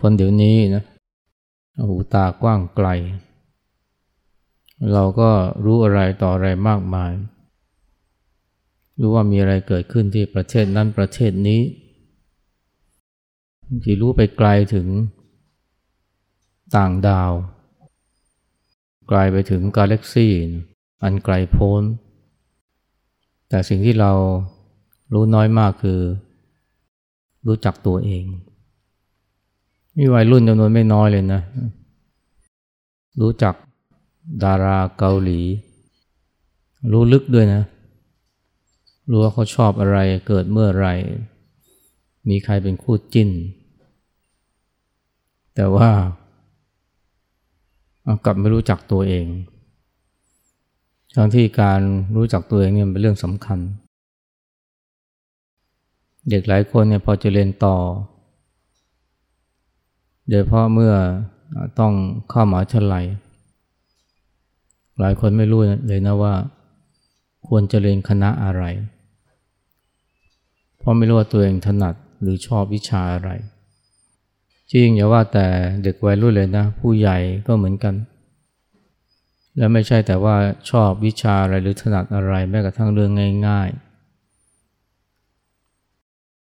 คนเดี๋ยวนี้นะหูตากว้างไกล เราก็รู้อะไรต่ออะไรมากมาย รู้ว่ามีอะไรเกิดขึ้นที่ประเทศนั้นประเทศนี้ที่รู้ไปไกลถึงต่างดาว ไกลไปถึงกาแล็กซี่อันไกลโพ้น แต่สิ่งที่เรารู้น้อยมากคือ รู้จักตัวเอง มีวัยรุ่นจำนวนไม่น้อยเลยนะ รู้จักดาราเกาหลี รู้ลึกด้วยนะ รู้ว่าเขาชอบอะไรเกิดเมื่อไร มีใครเป็นคู่จิ้น แต่ว่ากลับไม่รู้จักตัวเอง ทั้งที่การรู้จักตัวเองเนี่ยเป็นเรื่องสำคัญ เด็กหลายคนเนี่ยพอจะเรียนต่อ โดยเพราะเมื่อต้องเข้ามหาวิทยาลัย หลายคนไม่รู้เลยนะว่า ควรจะเรียนคณะอะไร เพราะไม่รู้ว่าตัวเองถนัดหรือชอบวิชาอะไร จริงอย่าว่าแต่เด็กวัยรุ่นเลยนะ ผู้ใหญ่ก็เหมือนกัน แล้วไม่ใช่แต่ว่าชอบวิชาอะไรหรือถนัดอะไรแม้กระทั่งเรื่องง่าย ๆ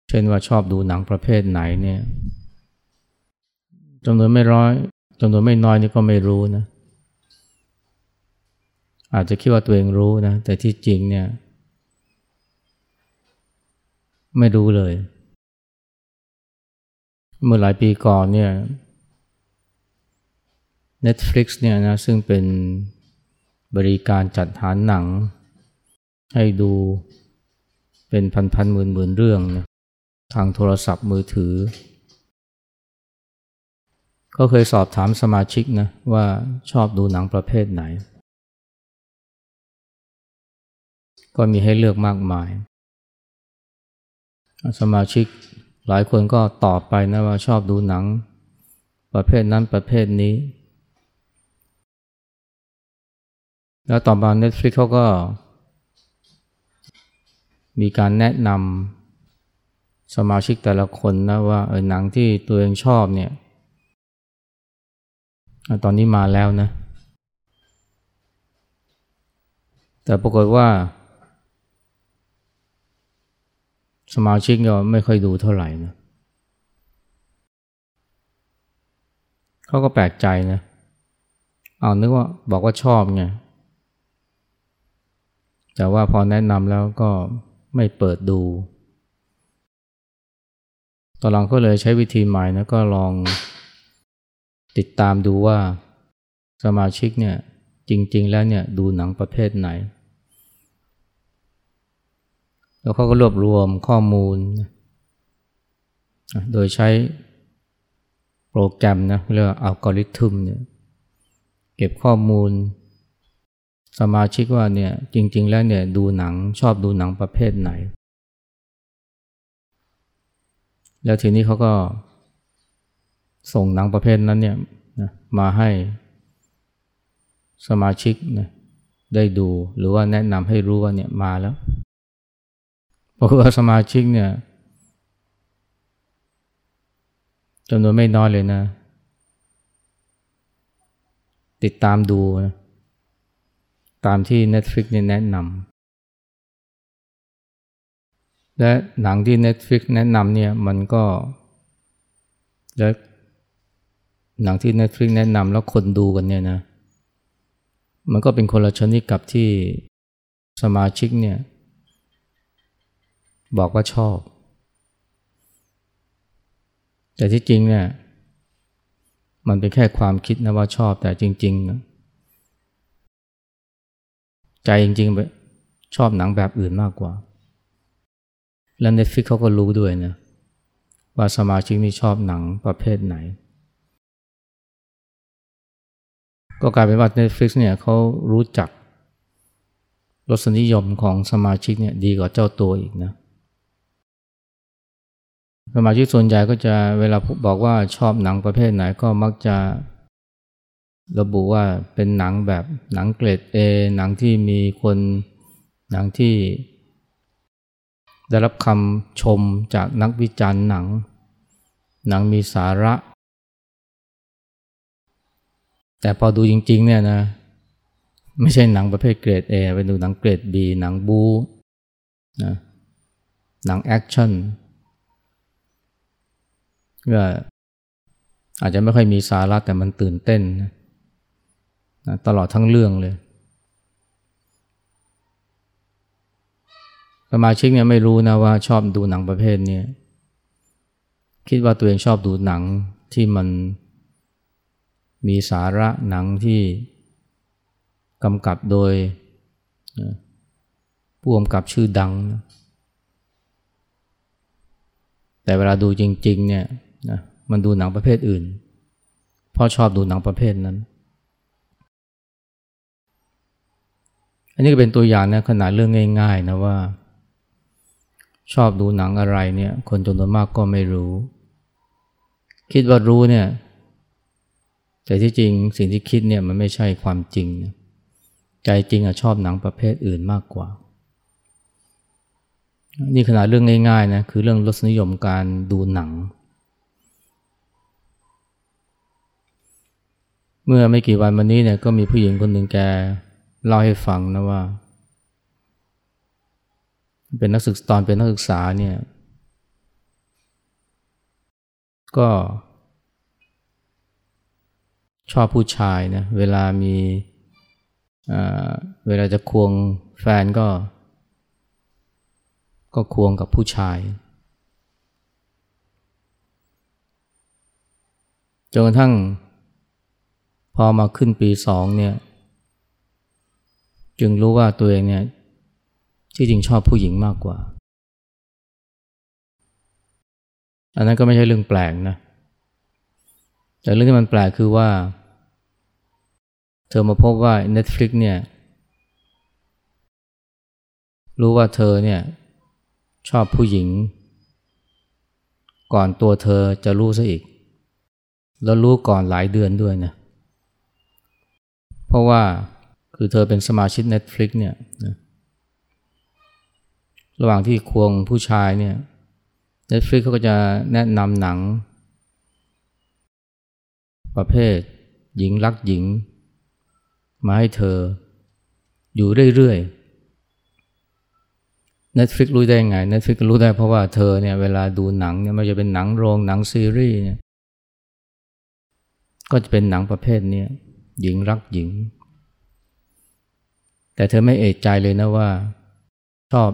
เช่นว่าชอบดูหนังประเภทไหนเนี่ย จำนวนไม่ร้อยจำนวนไม่น้อยนี่ก็ไม่รู้นะ อาจจะคิดว่าตัวเองรู้นะ แต่ที่จริงเนี่ย ไม่รู้เลย เมื่อหลายปีก่อนเนี่ย Netflix เนี่ยนะซึ่งเป็นบริการจัดหาหนัง ให้ดูเป็นพันๆหมื่นๆเรื่องนะทางโทรศัพท์มือถือ ก็เคยสอบถามสมาชิกนะว่าชอบดูหนังประเภทไหน ก็มีให้เลือกมากมาย สมาชิกหลายคนก็ตอบไปนะว่าชอบดูหนังประเภทนั้นประเภทนี้ แล้วต่อมา Netflix เขาก็ มีการแนะนำสมาชิกแต่ละคนนะว่าเออหนังที่ตัวเองชอบเนี่ย ตอนนี้มาแล้วนะ แต่ปรากฏว่า สมาชิกก็ไม่ค่อยดูเท่าไหร่นะเขาก็แปลกใจนะเอานึกว่าบอกว่าชอบไงแต่ว่าพอแนะนำแล้วก็ไม่เปิดดู ตอนหลังก็เลยใช้วิธีใหม่นะก็ลอง ติดตามดูว่าสมาชิกเนี่ยจริง ๆ แล้วเนี่ยดูหนังประเภทไหน แล้วเขาก็รวบรวมข้อมูล โดยใช้โปรแกรมนะเรียกว่าอัลกอริทึมเนี่ยเก็บข้อมูล สมาชิกว่าเนี่ยจริง ๆ แล้วเนี่ยดูหนังชอบดูหนังประเภทไหน แล้วทีนี้เขาก็ ส่งหนังประเภทนั้นเนี่ยมาให้สมาชิกนะได้ดูหรือว่าแนะนำให้รู้ว่าเนี่ยมาแล้วเพราะว่าสมาชิกเนี่ยจำนวนไม่น้อยเลยนะ ติดตามดูนะตามที่ Netflix เนี่ยแนะนำและหนังที่ Netflix แนะนำเนี่ยมันก็และ หนังที่ Netflix แนะนำแล้วคนดูกันเนี่ยนะ มันก็เป็นคนละชนิดกับที่สมาชิกเนี่ย บอกว่าชอบ แต่ที่จริงเนี่ย มันเป็นแค่ความคิดนะว่าชอบแต่จริงๆนะใจจริงๆชอบหนังแบบอื่นมากกว่า และเน็ตฟิกเขาก็รู้ด้วยนะว่าสมาชิกนี่ชอบหนังประเภทไหน ก็กลายเป็นว่า Netflix เนี่ยเขารู้จักรสนิยมของสมาชิกเนี่ยดีกว่าเจ้าตัวอีกนะสมาชิกส่วนใหญ่ก็จะเวลาบอกว่าชอบหนังประเภทไหนก็มักจะระบุว่าเป็นหนังแบบหนังเกรดเอหนังที่มีคนหนังที่ได้รับคำชมจากนักวิจารณ์หนัง หนังมีสาระ แต่พอดูจริง ๆ เนี่ยนะ ไม่ใช่หนังประเภทเกรด A ไปดูหนังเกรด B หนังบู๊นะหนัง actionก็อาจจะไม่ค่อยมีสาระแต่มันตื่นเต้นนะตลอดทั้งเรื่องเลย สมาชิกเนี่ยไม่รู้นะว่าชอบดูหนังประเภทนี้ คิดว่าตัวเองชอบดูหนังที่มัน มีสาระหนังที่กำกับโดยผู้กำกับชื่อดัง แต่เวลาดูจริงๆเนี่ยนะมันดูหนังประเภทอื่น เพราะชอบดูหนังประเภทนั้น อันนี้ก็เป็นตัวอย่างนะขนาดเรื่องง่าย ๆ นะว่า ชอบดูหนังอะไรเนี่ย คนจำนวนมากก็ไม่รู้ คิดว่ารู้เนี่ย แต่ที่จริงสิ่งที่คิดเนี่ยมันไม่ใช่ความจริงใจจริงอะชอบหนังประเภทอื่นมากกว่า นี่ขนาดเรื่องง่ายๆนะคือเรื่องรสนิยมการดูหนัง เมื่อไม่กี่วันมานี้เนี่ยก็มีผู้หญิงคนหนึ่งแกเล่าให้ฟังนะว่า เป็นนักศึกษาตอนเป็นนักศึกษาเนี่ย ก็ ชอบผู้ชายนะเวลามีเวลาจะควงแฟนก็ ก็ควงกับผู้ชายจนกระทั่ง พอมาขึ้นปีสองเนี่ย จึงรู้ว่าตัวเองเนี่ยที่จริงชอบผู้หญิงมากกว่า อันนั้นก็ไม่ใช่เรื่องแปลกนะ แต่เรื่องที่มันแปลกคือว่า เธอมาพบว่า Netflix เนี่ย รู้ว่าเธอเนี่ยชอบผู้หญิง ก่อนตัวเธอจะรู้ซะอีก แล้วรู้ก่อนหลายเดือนด้วยนะ เพราะว่าคือเธอเป็นสมาชิก Netflix เนี่ยนะระหว่างที่ควงผู้ชายเนี่ย Netflix เขาก็จะแนะนำหนัง ประเภท หญิงรักหญิง มาให้เธออยู่เรื่อยๆ Netflix รู้ได้ไง Netflix รู้ได้เพราะว่าเธอเนี่ยเวลาดูหนังเนี่ยมันจะเป็นหนังโรงหนังซีรีส์เนี่ยก็จะเป็นหนังประเภทนี้หญิงรักหญิง แต่เธอไม่เอะใจเลยนะว่า ชอบ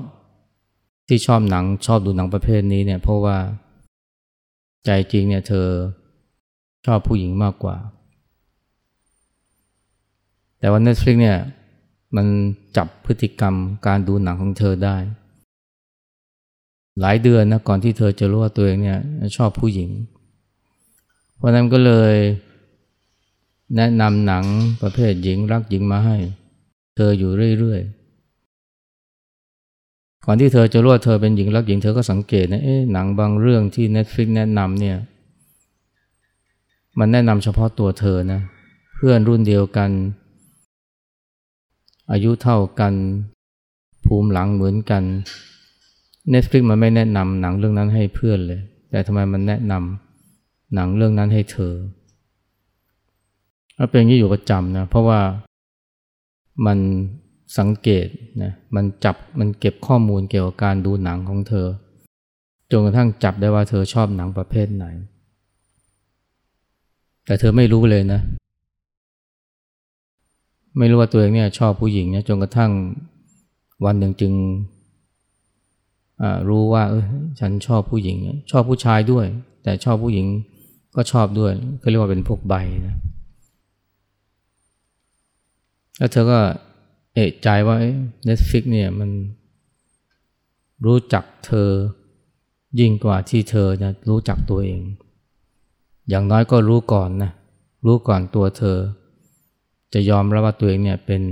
ที่ชอบหนังชอบดูหนังประเภทนี้เนี่ยเพราะว่าใจจริงเนี่ยเธอชอบผู้หญิงมากกว่า แต่ว่า Netflix เนี่ยมันจับพฤติกรรมการดูหนังของเธอได้ หลายเดือนนะก่อนที่เธอจะรู้ว่าตัวเองเนี่ยชอบผู้หญิง เพราะนั้นก็เลยแนะนำหนังประเภทหญิงรักหญิงมาให้ เธออยู่เรื่อยๆ ก่อนที่เธอจะรู้ว่าเธอเป็นหญิงรักหญิงเธอก็สังเกตนะเอ๊ะหนังบางเรื่องที่ Netflix แนะนำเนี่ยมันแนะนำเฉพาะตัวเธอนะเพื่อนรุ่นเดียวกัน อายุเท่ากัน ภูมิหลังเหมือนกัน Netflix มันไม่แนะนำหนังเรื่องนั้นให้เพื่อนเลย แต่ทำไมมันแนะนำหนังเรื่องนั้นให้เธอถ้าเป็นอย่างนี้อยู่ประจำนะเพราะว่ามันสังเกตนะมันจับมันเก็บข้อมูลเกี่ยวกับการดูหนังของเธอจนกระทั่งจับได้ว่าเธอชอบหนังประเภทไหน แต่เธอไม่รู้เลยนะ ไม่รู้ว่าตัวเองเนี่ยชอบผู้หญิงเนี่ยจนกระทั่งวันหนึ่งจึงรู้ว่าเออฉันชอบผู้หญิง ชอบผู้ชายด้วย แต่ชอบผู้หญิงก็ชอบด้วยก็เรียกว่าเป็นพวกใบนะแล้วเธอก็เอะใจว่าNetflix เนี่ยมันรู้จักเธอยิ่งกว่าที่เธอจะรู้จักตัวเอง อย่างน้อยก็รู้ก่อนนะ รู้ก่อนตัวเธอ จะยอมรับว่าตัวเองเนี่ยเป็น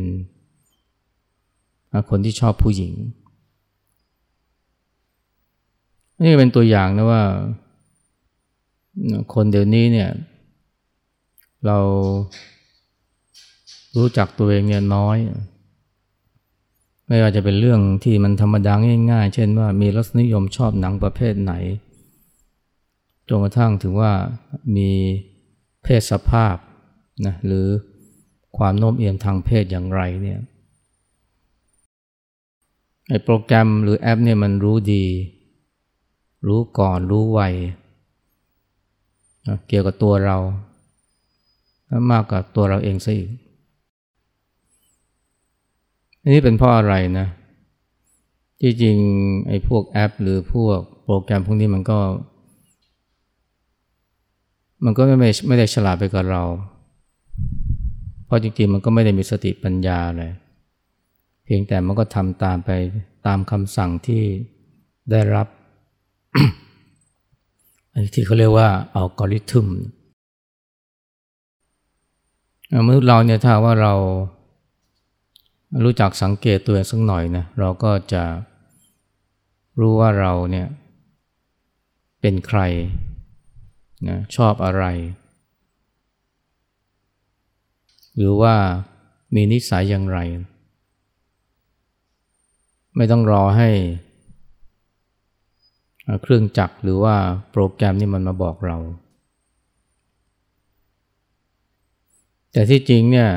คนที่ชอบผู้หญิง นี่เป็นตัวอย่างนะว่า คนเดี๋ยวนี้เนี่ย เรารู้จักตัวเองเนี่ยน้อย ไม่ว่าจะเป็นเรื่องที่มันธรรมดาง่ายๆ เช่นว่ามีรสนิยมชอบหนังประเภทไหนจนกระทั่งถึงว่ามีเพศสภาพนะหรือ ความโน้มเอียงทางเพศอย่างไรเนี่ยไอ้โปรแกรมหรือแอปเนี่ยมันรู้ดี รู้ก่อนรู้ไวเกี่ยวกับตัวเรามากกว่าตัวเราเองซะอีกอันนี้เป็นเพราะอะไรนะ ที่จริงไอ้พวกแอป หรือพวกโปรแกรมพวกนี้มันก็ มันก็ไม่ไม่ได้ฉลาดไปกับเรา ราะจริงๆมันก็ไม่ได้มีสติปัญญาเลยเพียงแต่มันก็ทำตามไปตามคำสั่งที่ได้รับที่เขาเรียกว่าอัลกอริทึมมนุษย์เราเนี่ยถ้าว่าเรารู้จักสังเกตตัวเองสักหน่อยนะเราก็จะรู้ว่าเราเนี่ยเป็นใครนะชอบอะไร หรือว่ามีนิสัยอย่างไร ไม่ต้องรอให้ เครื่องจักรหรือว่าโปรแกรมนี่มันมาบอกเรา แต่ที่จริงเนี่ย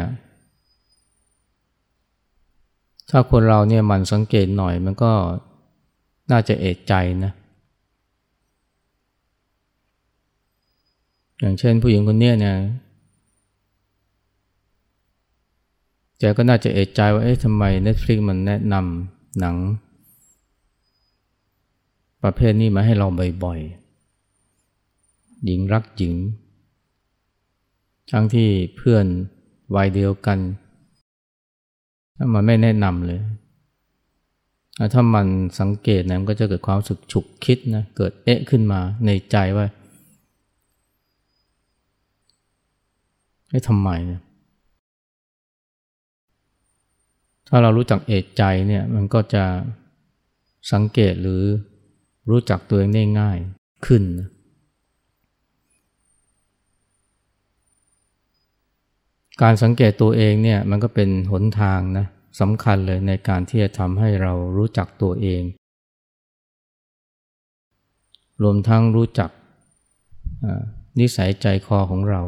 ถ้าคนเราเนี่ยมันสังเกตหน่อยมันก็น่าจะเอกใจนะอย่างเช่นผู้หญิงคนนี้เนี่ย แกก็น่าจะเอกใจว่าเอ๊ะทำไม Netflix มันแนะนำหนัง ประเภทนี้มาให้เราบ่อยๆ หญิงรักหญิง ทั้งที่เพื่อนวัยเดียวกันมันไม่แนะนำเลย ถ้ามันสังเกตนะมันก็จะเกิดความสึกฉุกคิดนะ เกิดเอ๊ะขึ้นมาในใจว่าให้ทำไมเนี่ย ถ้าเรารู้จักเอกใจเนี่ยมันก็จะสังเกตหรือรู้จักตัวเองได้ง่ายขึ้น การสังเกตตัวเองเนี่ยมันก็เป็นหนทางนะสำคัญเลยในการที่จะทำให้เรารู้จักตัวเอง รวมทั้งรู้จักนิสัยใจคอของเรา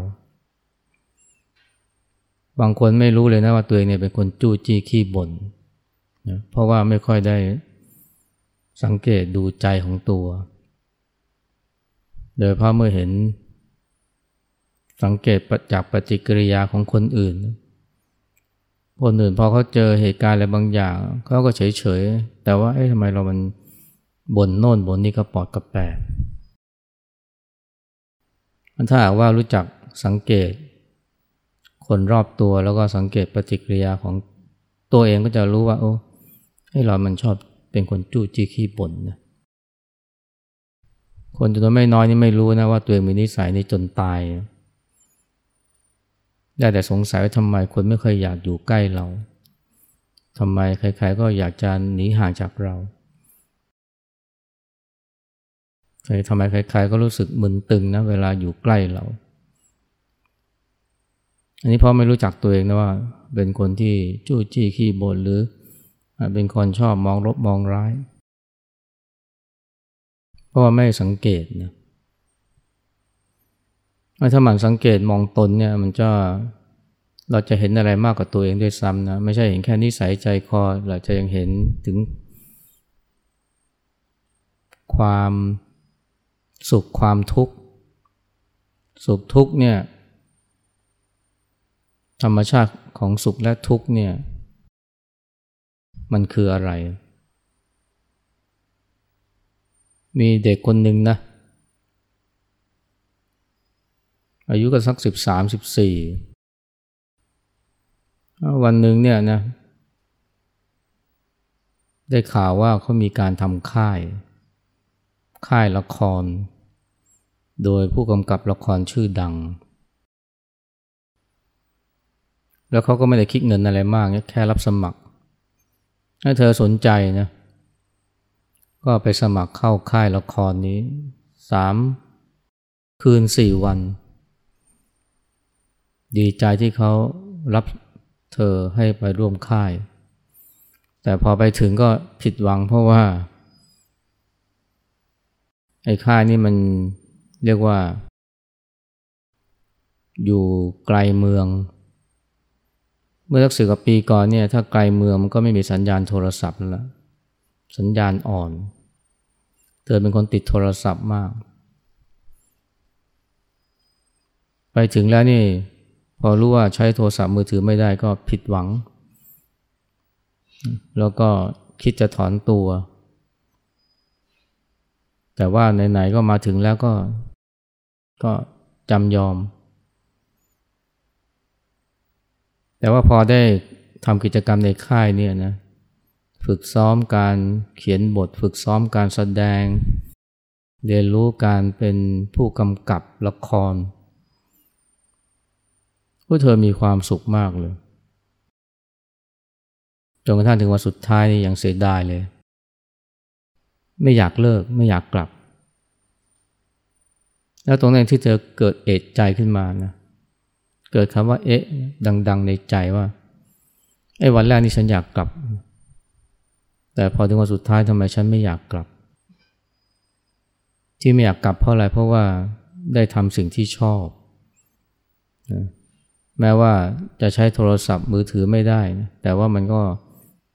บางคนไม่รู้เลยนะว่าตัวเองเนี่ยเป็นคนจู้จี้ขี้บ่นนะเพราะว่าไม่ค่อยได้สังเกตดูใจของตัว โดยเพราะเมื่อเห็น สังเกตจากปฏิกิริยาของคนอื่น คนอื่นพอเขาเจอเหตุการณ์อะไรบางอย่างเขาก็เฉยเฉยแต่ว่าเอ๊ะทำไมเรามันบ่นโน่นบ่นนี่ก็ปอดกระแปะถ้าหากว่ารู้จักสังเกต คนรอบตัวแล้วก็สังเกตปฏิกิริยาของตัวเองก็จะรู้ว่า โอ้ให้เรามันชอบเป็นคนจู้จี้ขี้บ่นนะคนจำนวนไม่น้อยนี่ไม่รู้นะว่าตัวเองมีนิสัยนี้จนตายได้แต่สงสัยว่าทำไมคนไม่เคยอยากอยู่ใกล้เราทำไมใครๆก็อยากจะหนีห่างจากเราทำไมใครๆก็รู้สึกมึนตึงนะเวลาอยู่ใกล้เรา อันนี้เพราะไม่รู้จักตัวเองนะว่า เป็นคนที่จู้จี้ขี้บ่นหรือ เป็นคนชอบมองลบมองร้าย เพราะว่าไม่สังเกตนะถ้ามันสังเกตมองตนเนี่ยมันจะเราจะเห็นอะไรมากกว่าตัวเองด้วยซ้ำนะไม่ใช่เห็นแค่นิสัยใจคอเราจะยังเห็นถึง ความสุขความทุกข์ สุขทุกข์เนี่ย ธรรมชาติของสุขและทุกข์เนี่ย มันคืออะไร มีเด็กคนหนึ่งนะ อายุก็สักสิบสามสิบสี่วันหนึ่งเนี่ยนะ ได้ข่าวว่าเขามีการทำค่าย ค่ายละคร โดยผู้กำกับละครชื่อดัง แล้วเขาก็ไม่ได้คิดเงินอะไรมากแค่รับสมัคร ถ้าเธอสนใจนะ ก็ไปสมัครเข้าค่ายละครนี้สามคืนสี่วัน ดีใจที่เขารับเธอให้ไปร่วมค่าย แต่พอไปถึงก็ผิดหวังเพราะว่า ไอ้ค่ายนี่มันเรียกว่า อยู่ไกลเมือง เมื่อสักสิบกว่าปีก่อนเนี่ยถ้าไกลเมืองมันก็ไม่มีสัญญาณโทรศัพท์แล้วสัญญาณอ่อน เธอเป็นคนติดโทรศัพท์มาก ไปถึงแล้วนี่ พอรู้ว่าใช้โทรศัพท์มือถือไม่ได้ก็ผิดหวัง แล้วก็คิดจะถอนตัว แต่ว่าไหนๆก็มาถึงแล้วก็ก็จำยอม แต่ว่าพอได้ทำกิจกรรมในค่ายเนี่ยนะฝึกซ้อมการเขียนบท ฝึกซ้อมการแสดง เรียนรู้การเป็นผู้กำกับละครพวกเธอมีความสุขมากเลยจนกระทั่งถึงวันสุดท้ายนี่ยังเสียดายเลย ไม่อยากเลิกไม่อยากกลับ แล้วตรงนั้นที่เธอเกิดเอจใจขึ้นมานะ เกิดคำว่า เอ๊ะ ดัง ๆ ในใจว่าไอ้วันแรกนี่ฉันอยากกลับ แต่พอถึงวันสุดท้ายทำไมฉันไม่อยากกลับ ที่ไม่อยากกลับเพราะอะไร เพราะว่าได้ทำสิ่งที่ชอบนะแม้ว่าจะใช้โทรศัพท์มือถือไม่ได้นะแต่ว่ามันก็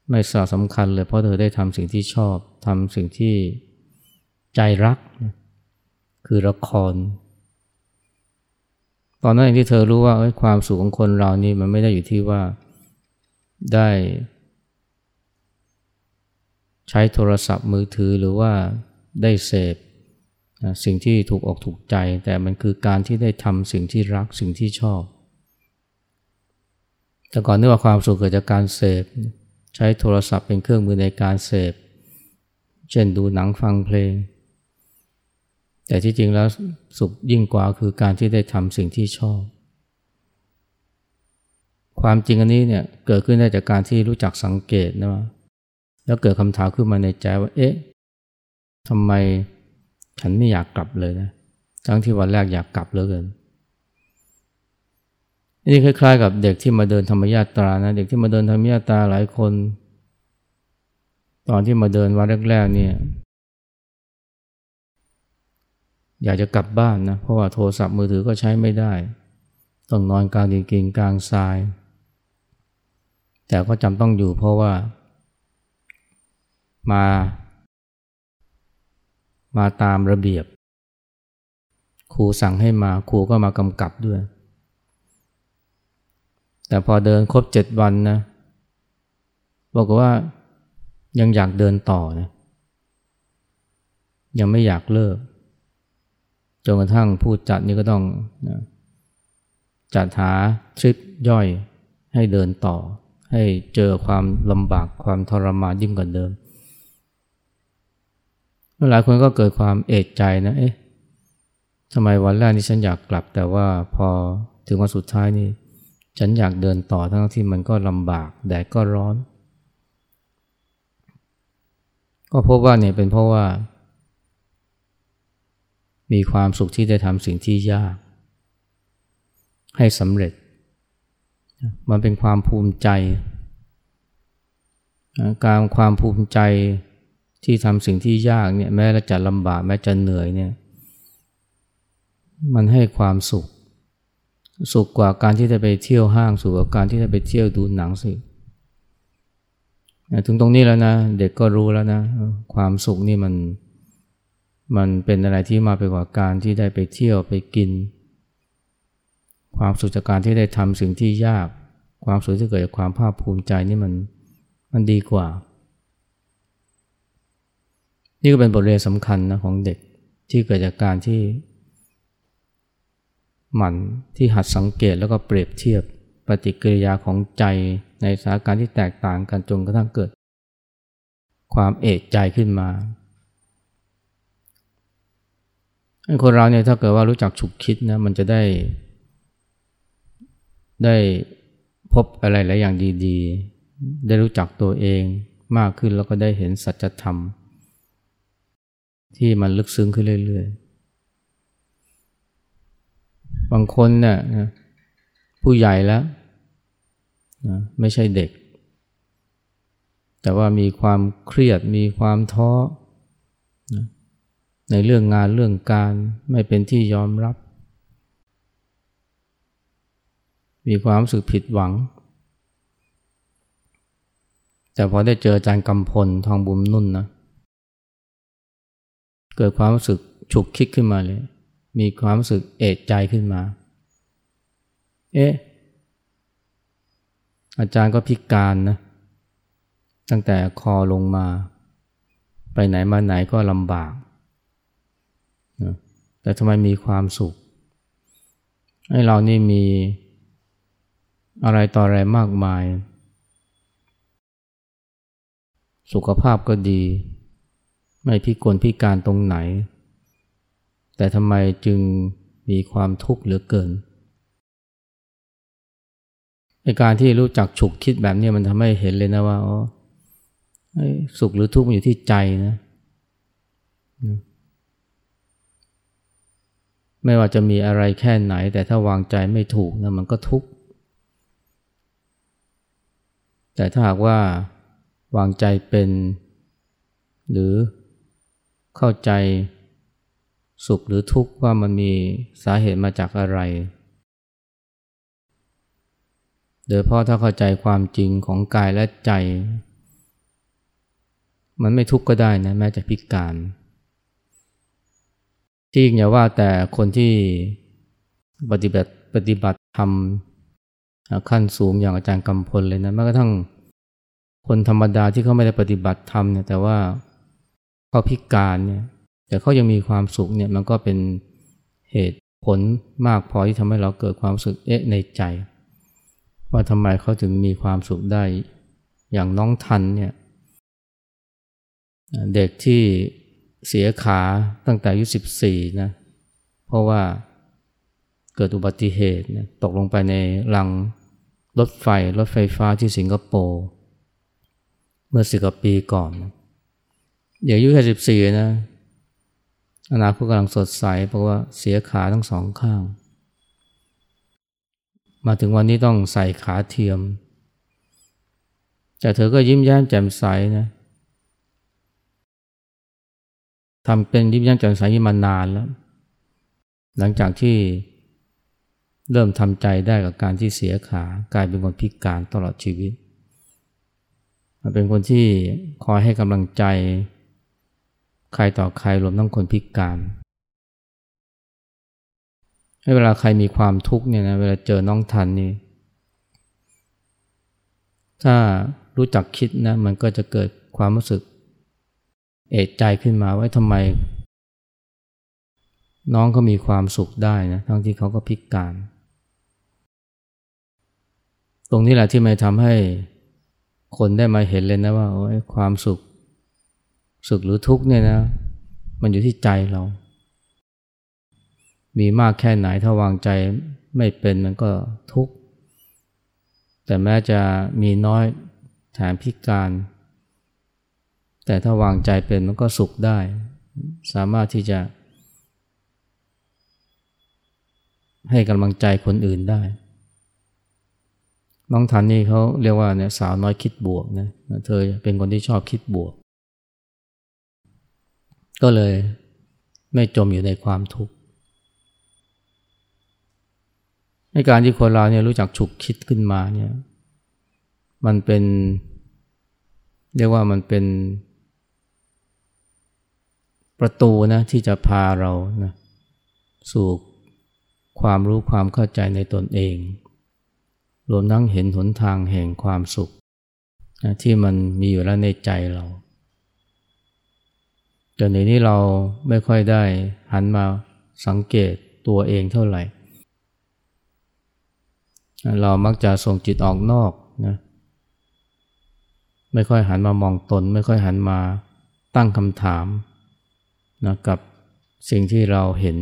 ไม่สาสำคัญเลย เพราะเธอได้ทำสิ่งที่ชอบทำสิ่งที่ใจรักนะคือละคร ตอนนั้นเองที่เธอรู้ว่าความสุขของคนเรานี่มันไม่ได้อยู่ที่ว่าได้ ใช้โทรศัพท์มือถือหรือว่าได้เสพสิ่งที่ถูกออกถูกใจ แต่มันคือการที่ได้ทำสิ่งที่รักสิ่งที่ชอบ แต่ก่อนนึกว่าความสุขเกิดจากการเสพใช้โทรศัพท์เป็นเครื่องมือในการเสพ เช่นดูหนังฟังเพลง แต่ที่จริงแล้วสุขยิ่งกว่าคือการที่ได้ทำสิ่งที่ชอบ ความจริงอันนี้เนี่ยเกิดขึ้นได้จากการที่รู้จักสังเกตนะว่าแล้วเกิดคำถามขึ้นมาในใจว่า เอ๊ะทำไมฉันไม่อยากกลับเลยนะ ทั้งที่วันแรกอยากกลับเหลือเกินนี่คล้าย ๆ กับเด็กที่มาเดินธรรมญาตรานะ เด็กที่มาเดินธรรมญาตราหลายคน ตอนที่มาเดินวันแรกๆเนี่ย อยากจะกลับบ้านนะเพราะว่าโทรศัพท์มือถือก็ใช้ไม่ได้ ต้องนอนกลางดินกินกลางทราย แต่ก็จำต้องอยู่เพราะว่า มา มาตามระเบียบ ครูสั่งให้มาครูก็มากำกับด้วย แต่พอเดินครบเจ็ดวันนะบอกว่ายังอยากเดินต่อนะยังไม่อยากเลิก จนกระทั่งผู้จัดนี่ก็ต้องนะจัดหาทริปย่อยให้เดินต่อ ให้เจอความลำบากความทรมานยิ่งกว่าเดิม หลายคนก็เกิดความเอกใจนะเอ๊ะทำไมวันแรกนี่ฉันอยากกลับ แต่ว่าพอถึงวันสุดท้ายนี่ ฉันอยากเดินต่อทั้งที่มันก็ลำบากแดดก็ร้อน ก็พบว่าเนี่ยเป็นเพราะว่า มีความสุขที่ได้ทำสิ่งที่ยาก ให้สำเร็จ มันเป็นความภูมิใจ การความภูมิใจที่ทำสิ่งที่ยากเนี่ยแม้จะลำบากแม้จะเหนื่อยเนี่ยมันให้ความสุข สุขกว่าการที่จะไปเที่ยวห้างสุขกว่าการที่จะไปเที่ยวดูหนังสิถึงตรงนี้แล้วนะ เด็กก็รู้แล้วนะ ความสุขนี่มัน มันเป็นอะไรที่มาไปกว่าการที่ได้ไปเที่ยวไปกิน ความสุขจากการที่ได้ทำสิ่งที่ยาก ความสุขที่เกิดจากความภาคภูมิใจนี่มันมันดีกว่า นี่ก็เป็นบทเรียนสำคัญนะของเด็กที่เกิดจากการที่หมั่นที่หัดสังเกตแล้วก็เปรียบเทียบปฏิกิริยาของใจในสถานการณ์ที่แตกต่างกันจนกระทั่งเกิด ความเอกใจขึ้นมา คนเราเนี่ยถ้าเกิดว่ารู้จักฉุกคิดนะมันจะได้ ได้พบอะไรหลายอย่างดีๆ ได้รู้จักตัวเองมากขึ้นแล้วก็ได้เห็นสัจธรรม ที่มันลึกซึ้งขึ้นเรื่อยๆ บางคนเนี่ยผู้ใหญ่แล้วนะไม่ใช่เด็ก แต่ว่ามีความเครียดมีความท้อ ในเรื่องงานเรื่องการไม่เป็นที่ยอมรับ มีความรู้สึกผิดหวัง แต่พอได้เจออาจารย์กำพลทองบุญนุ่นนะเกิดความรู้สึกฉุกคิดขึ้นมาเลย มีความรู้สึกเอะใจขึ้นมา เอ๊ะ อาจารย์ก็พิการนะ ตั้งแต่คอลงมา ไปไหนมาไหนก็ลำบาก แต่ทำไมมีความสุข ให้เรานี่มีอะไรต่ออะไรมากมาย สุขภาพก็ดี ไม่พิกลพิการตรงไหน แต่ทำไมจึงมีความทุกข์เหลือเกินในการที่รู้จักฉุกคิดแบบนี้มันทำให้เห็นเลยนะว่าอ๋อสุขหรือทุกข์มันอยู่ที่ใจนะ ไม่ว่าจะมีอะไรแค่ไหน แต่ถ้าวางใจไม่ถูกนะมันก็ทุกข์ แต่ถ้าหากว่าวางใจเป็น หรือเข้าใจสุขหรือทุกข์ว่ามันมีสาเหตุมาจากอะไร โดยเพราะถ้าเข้าใจความจริงของกายและใจ มันไม่ทุกข์ก็ได้นะแม้จะพิการ ที่อย่าว่าแต่คนที่ปฏิบัติปฏิบัติธรรมขั้นสูงอย่างอาจารย์กำพลเลยนะแม้กระทั่งคนธรรมดาที่เขาไม่ได้ปฏิบัติธรรมเนี่ยแต่ว่าเขาพิการเนี่ยแต่เขายังมีความสุขเนี่ยมันก็เป็นเหตุผลมากพอที่ทำให้เราเกิดความสุขเอ๊ะในใจ ว่าทำไมเขาถึงมีความสุขได้อย่างน้องทันเนี่ยเด็กที่ เสียขาตั้งแต่อายุสิบสี่นะเพราะว่าเกิดอุบัติเหตุตกลงไปในรังรถไฟรถไฟฟ้าที่สิงคโปร์เมื่อสิบกว่าปีก่อนเด็กอายุแค่สิบสี่นะอนาคตกำลังสดใสเพราะว่าเสียขาทั้งสองข้าง มาถึงวันนี้ต้องใส่ขาเทียม แต่เธอก็ยิ้มแย้มแจ่มใสนะ ทำเป็นยิ้มแย้มแจ่มใสมานานแล้ว หลังจากที่เริ่มทำใจได้กับการที่เสียขากลายเป็นคนพิการตลอดชีวิต เป็นคนที่คอยให้กำลังใจ ใครต่อใครรวมทั้งคนพิการ ให้เวลาใครมีความทุกข์เนี่ยนะเวลาเจอน้องทันนี่ถ้ารู้จักคิดนะมันก็จะเกิดความรู้สึก เอกใจขึ้นมาว่าทำไม น้องก็มีความสุขได้นะทั้งที่เขาก็พิการ ตรงนี้แหละที่มันทำให้คนได้มาเห็นเลยนะว่าโอ้ยความสุข สุขหรือทุกข์เนี่ยนะ มันอยู่ที่ใจเรา มีมากแค่ไหนถ้าวางใจไม่เป็นมันก็ทุกข์แต่แม้จะมีน้อยแถมพิการ แต่ถ้าวางใจเป็นมันก็สุขได้ สามารถที่จะ ให้กำลังใจคนอื่นได้ น้องทันนี่เขาเรียกว่าเนี่ยสาวน้อยคิดบวกนะเธอเป็นคนที่ชอบคิดบวก ก็เลยไม่จมอยู่ในความทุกข์ในการที่คนเราเนี่ยรู้จักฉุกคิดขึ้นมาเนี่ย มันเป็น เรียกว่ามันเป็น ประตูนะที่จะพาเรานะสู่ความรู้ความเข้าใจในตนเอง รวมทั้งเห็นหนทางแห่งความสุขนะที่มันมีอยู่แล้วในใจเราแต่ในนี้เราไม่ค่อยได้หันมาสังเกตตัวเองเท่าไหร่ เรามักจะส่งจิตออกนอกนะไม่ค่อยหันมามองตน ไม่ค่อยหันมาตั้งคำถาม นะกับสิ่งที่เราเห็น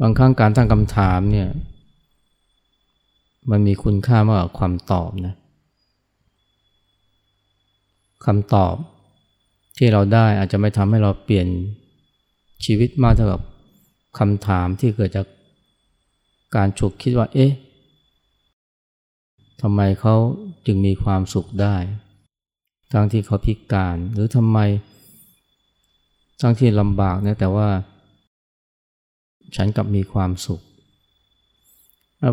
บางครั้งการตั้งคำถามเนี่ยมันมีคุณค่ามากกว่าความตอบนะคำตอบที่เราได้อาจจะไม่ทำให้เราเปลี่ยนชีวิตมากเท่ากับคำถามที่เกิดจากการฉุกคิดว่า เอ๊ะทำไมเขาจึงมีความสุขได้ ทั้งที่เขาพิการ หรือทำไม ทั้งที่ลำบากนะแต่ว่า ฉันกลับมีความสุข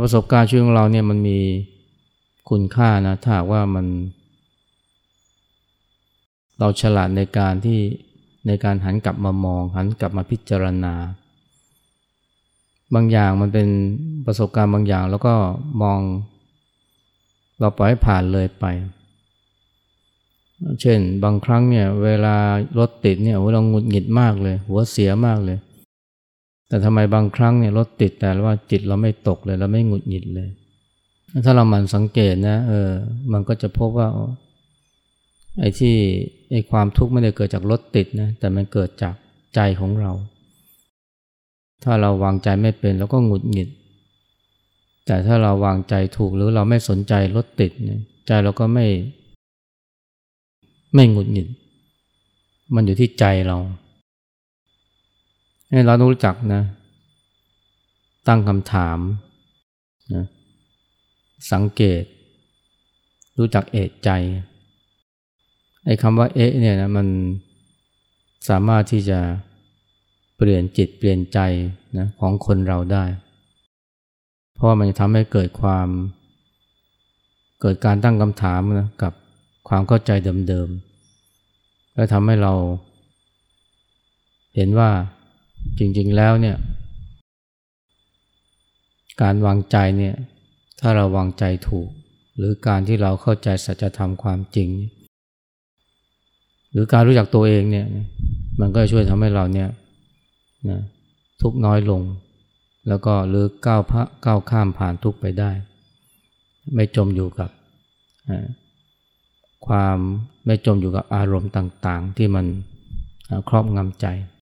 ประสบการณ์ชีวิตของเราเนี่ยมันมีคุณค่านะถ้าว่ามัน เราฉลาดในการที่ในการหันกลับมามอง หันกลับมาพิจารณา บางอย่างมันเป็นประสบการณ์บางอย่าง แล้วก็มอง เราปล่อยผ่านเลยไป เช่นบางครั้งเนี่ยเวลารถติดเนี่ยเราหงุดหงิดมากเลย หัวเสียมากเลย แต่ทำไมบางครั้งเนี่ยรถติดแต่ว่าจิตเราไม่ตกเลยเราไม่หงุดหงิดเลย ถ้าเรามันสังเกตนะเออมันก็จะพบว่าไอ้ที่ไอ้ความทุกข์ไม่ได้เกิดจากรถติดนะแต่มันเกิดจากใจของเรา ถ้าเราวางใจไม่เป็นเราก็หงุดหงิด แต่ถ้าเราวางใจถูกหรือเราไม่สนใจรถติดใจเราก็ไม่ ไม่หงุดหงิด มันอยู่ที่ใจเราให้เราต้องรู้จักนะ ตั้งคำถามนะสังเกต รู้จักเอะใจไอ้คำว่าเอะเนี่ยนะมันสามารถที่จะเปลี่ยนจิตเปลี่ยนใจนะของคนเราได้ เพราะมันจะทำให้เกิดความ เกิดการตั้งคำถามนะกับ ความเข้าใจเดิมๆ และทำให้เรา เห็นว่าจริงๆแล้วเนี่ย การวางใจเนี่ย ถ้าเราวางใจถูก หรือการที่เราเข้าใจสัจธรรมความจริง หรือการรู้จักตัวเองเนี่ย มันก็ช่วยทำให้เราเนี่ยนะทุกน้อยลง แล้วก็หรือก้าวพระก้าวข้ามผ่านทุกไปได้ ไม่จมอยู่กับ ความไม่จมอยู่กับอารมณ์ต่างๆ ที่มันครอบงำใจ